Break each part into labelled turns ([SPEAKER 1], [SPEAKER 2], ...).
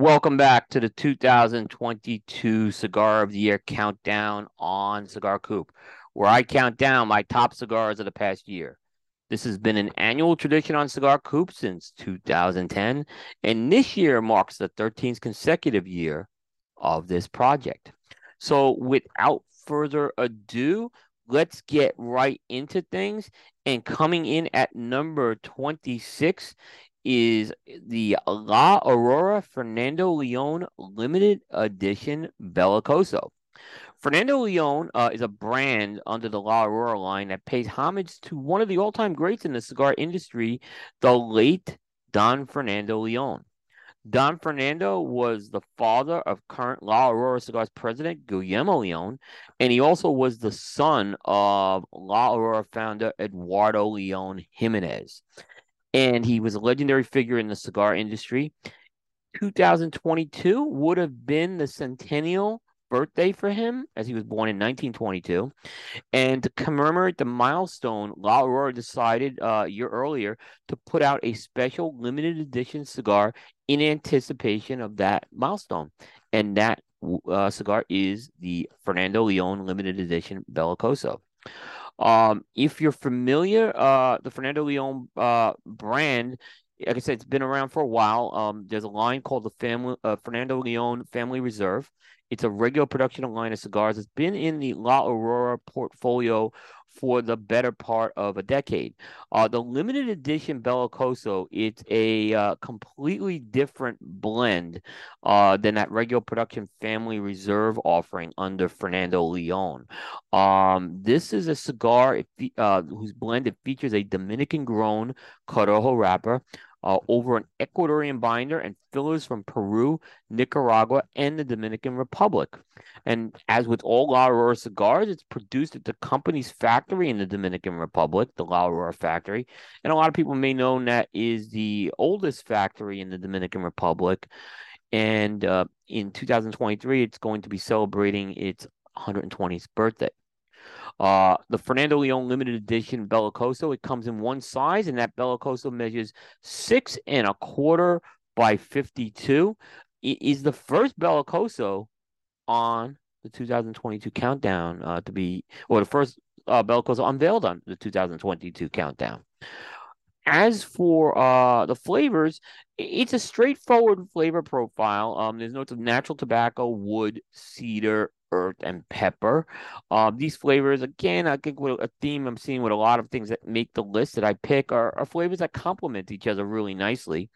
[SPEAKER 1] Welcome back to the 2022 Cigar of the Year countdown on Cigar Coop, where I count down my top cigars of the past year. This has been an annual tradition on Cigar Coop since 2010, and this year marks the 13th consecutive year of this project. So, without further ado, let's get right into things. And coming in at number 26 is the La Aurora Fernando Leon limited edition Bellicoso. Fernando Leon uh, is a brand under the La Aurora line that pays homage to one of the all time greats in the cigar industry, the late Don Fernando Leon. Don Fernando was the father of current La Aurora Cigars president Guillermo Leon, and he also was the son of La Aurora founder Eduardo Leon Jimenes and he was a legendary figure in the cigar industry. 2022 would have been the centennial birthday for him as he was born in 1922. And to commemorate the milestone, La Aurora decided uh, a year earlier to put out a special limited edition cigar in anticipation of that milestone. And that uh, cigar is the Fernando Leon limited edition Bellicoso. Um, if you're familiar, uh, the Fernando Leon uh, brand, like I said, it's been around for a while. Um, there's a line called the Family uh, Fernando Leon Family Reserve. It's a regular production line of cigars. It's been in the La Aurora portfolio for the better part of a decade. Uh, the limited edition Bellicoso, it's a uh, completely different blend uh, than that regular production family reserve offering under Fernando Leon. Um, this is a cigar uh, whose blend it features a Dominican grown Corojo wrapper uh, over an Ecuadorian binder and fillers from Peru, Nicaragua, and the Dominican Republic. And as with all La Aurora cigars, it's produced at the company's factory in the Dominican Republic, the La Aurora factory. And a lot of people may know that is the oldest factory in the Dominican Republic. And uh, in 2023, it's going to be celebrating its 120th birthday. Uh, the Fernando Leon limited edition Bellicoso, it comes in one size, and that Bellicoso measures six and a quarter by 52. It is the first Bellicoso on the 2022 countdown uh, to be, or the first uh, Bellicoso unveiled on the 2022 countdown. As for uh, the flavors, it's a straightforward flavor profile. Um, there's notes of natural tobacco, wood, cedar, earth, and pepper. Um, these flavors, again, I think what a theme I'm seeing with a lot of things that make the list that I pick are, are flavors that complement each other really nicely.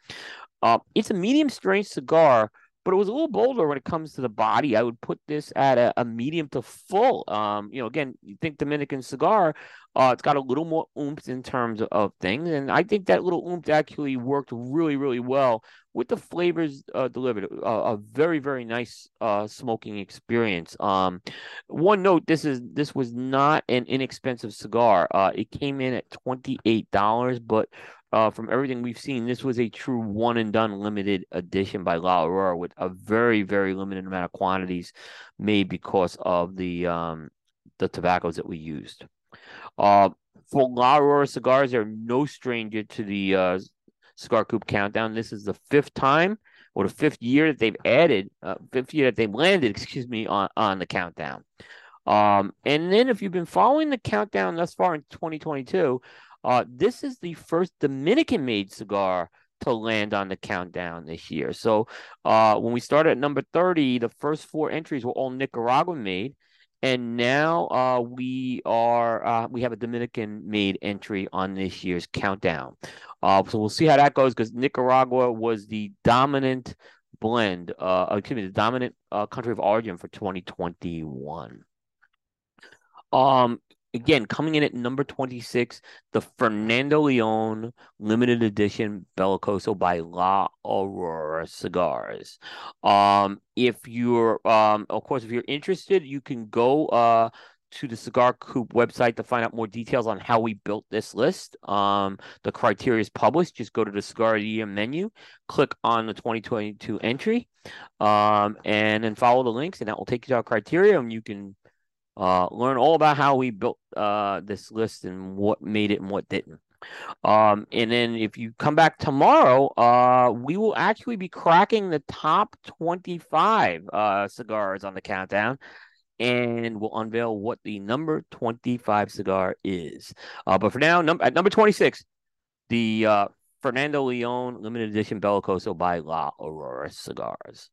[SPEAKER 1] Uh, it's a medium strength cigar, but it was a little bolder when it comes to the body. I would put this at a, a medium to full. Um, you know, again, you think Dominican cigar, uh, it's got a little more oomph in terms of things, and I think that little oomph actually worked really, really well with the flavors uh, delivered. Uh, a very, very nice uh, smoking experience. Um, one note: this is this was not an inexpensive cigar. Uh, it came in at twenty eight dollars, but uh, from everything we've seen, this was a true one and done limited edition by La Aurora with a very, very limited amount of quantities made because of the um, the tobaccos that we used. Uh, for La Aurora cigars, they're no stranger to the uh, Cigar Coop Countdown. This is the fifth time or the fifth year that they've added, uh, fifth year that they've landed, excuse me, on, on the countdown. Um, and then if you've been following the countdown thus far in 2022, uh, this is the first Dominican made cigar to land on the countdown this year. So uh, when we started at number 30, the first four entries were all Nicaraguan made and now uh, we are uh, we have a Dominican made entry on this year's countdown. Uh, so we'll see how that goes because Nicaragua was the dominant blend, uh, excuse me, the dominant country of origin for 2021. Um, again, coming in at number 26, the Fernando Leon limited edition Bellicoso by La Aurora Cigars. Um, if you're, um, of course, if you're interested, you can go uh, to the Cigar Coop website to find out more details on how we built this list. Um, the criteria is published. Just go to the Cigar Year menu, click on the 2022 entry, um, and then follow the links, and that will take you to our criteria, and you can uh, learn all about how we built uh, this list and what made it and what didn't. Um, and then if you come back tomorrow, uh, we will actually be cracking the top 25 uh cigars on the countdown and we'll unveil what the number 25 cigar is. Uh, but for now, num- at number 26, the uh, Fernando Leon limited edition Bellicoso by La Aurora Cigars.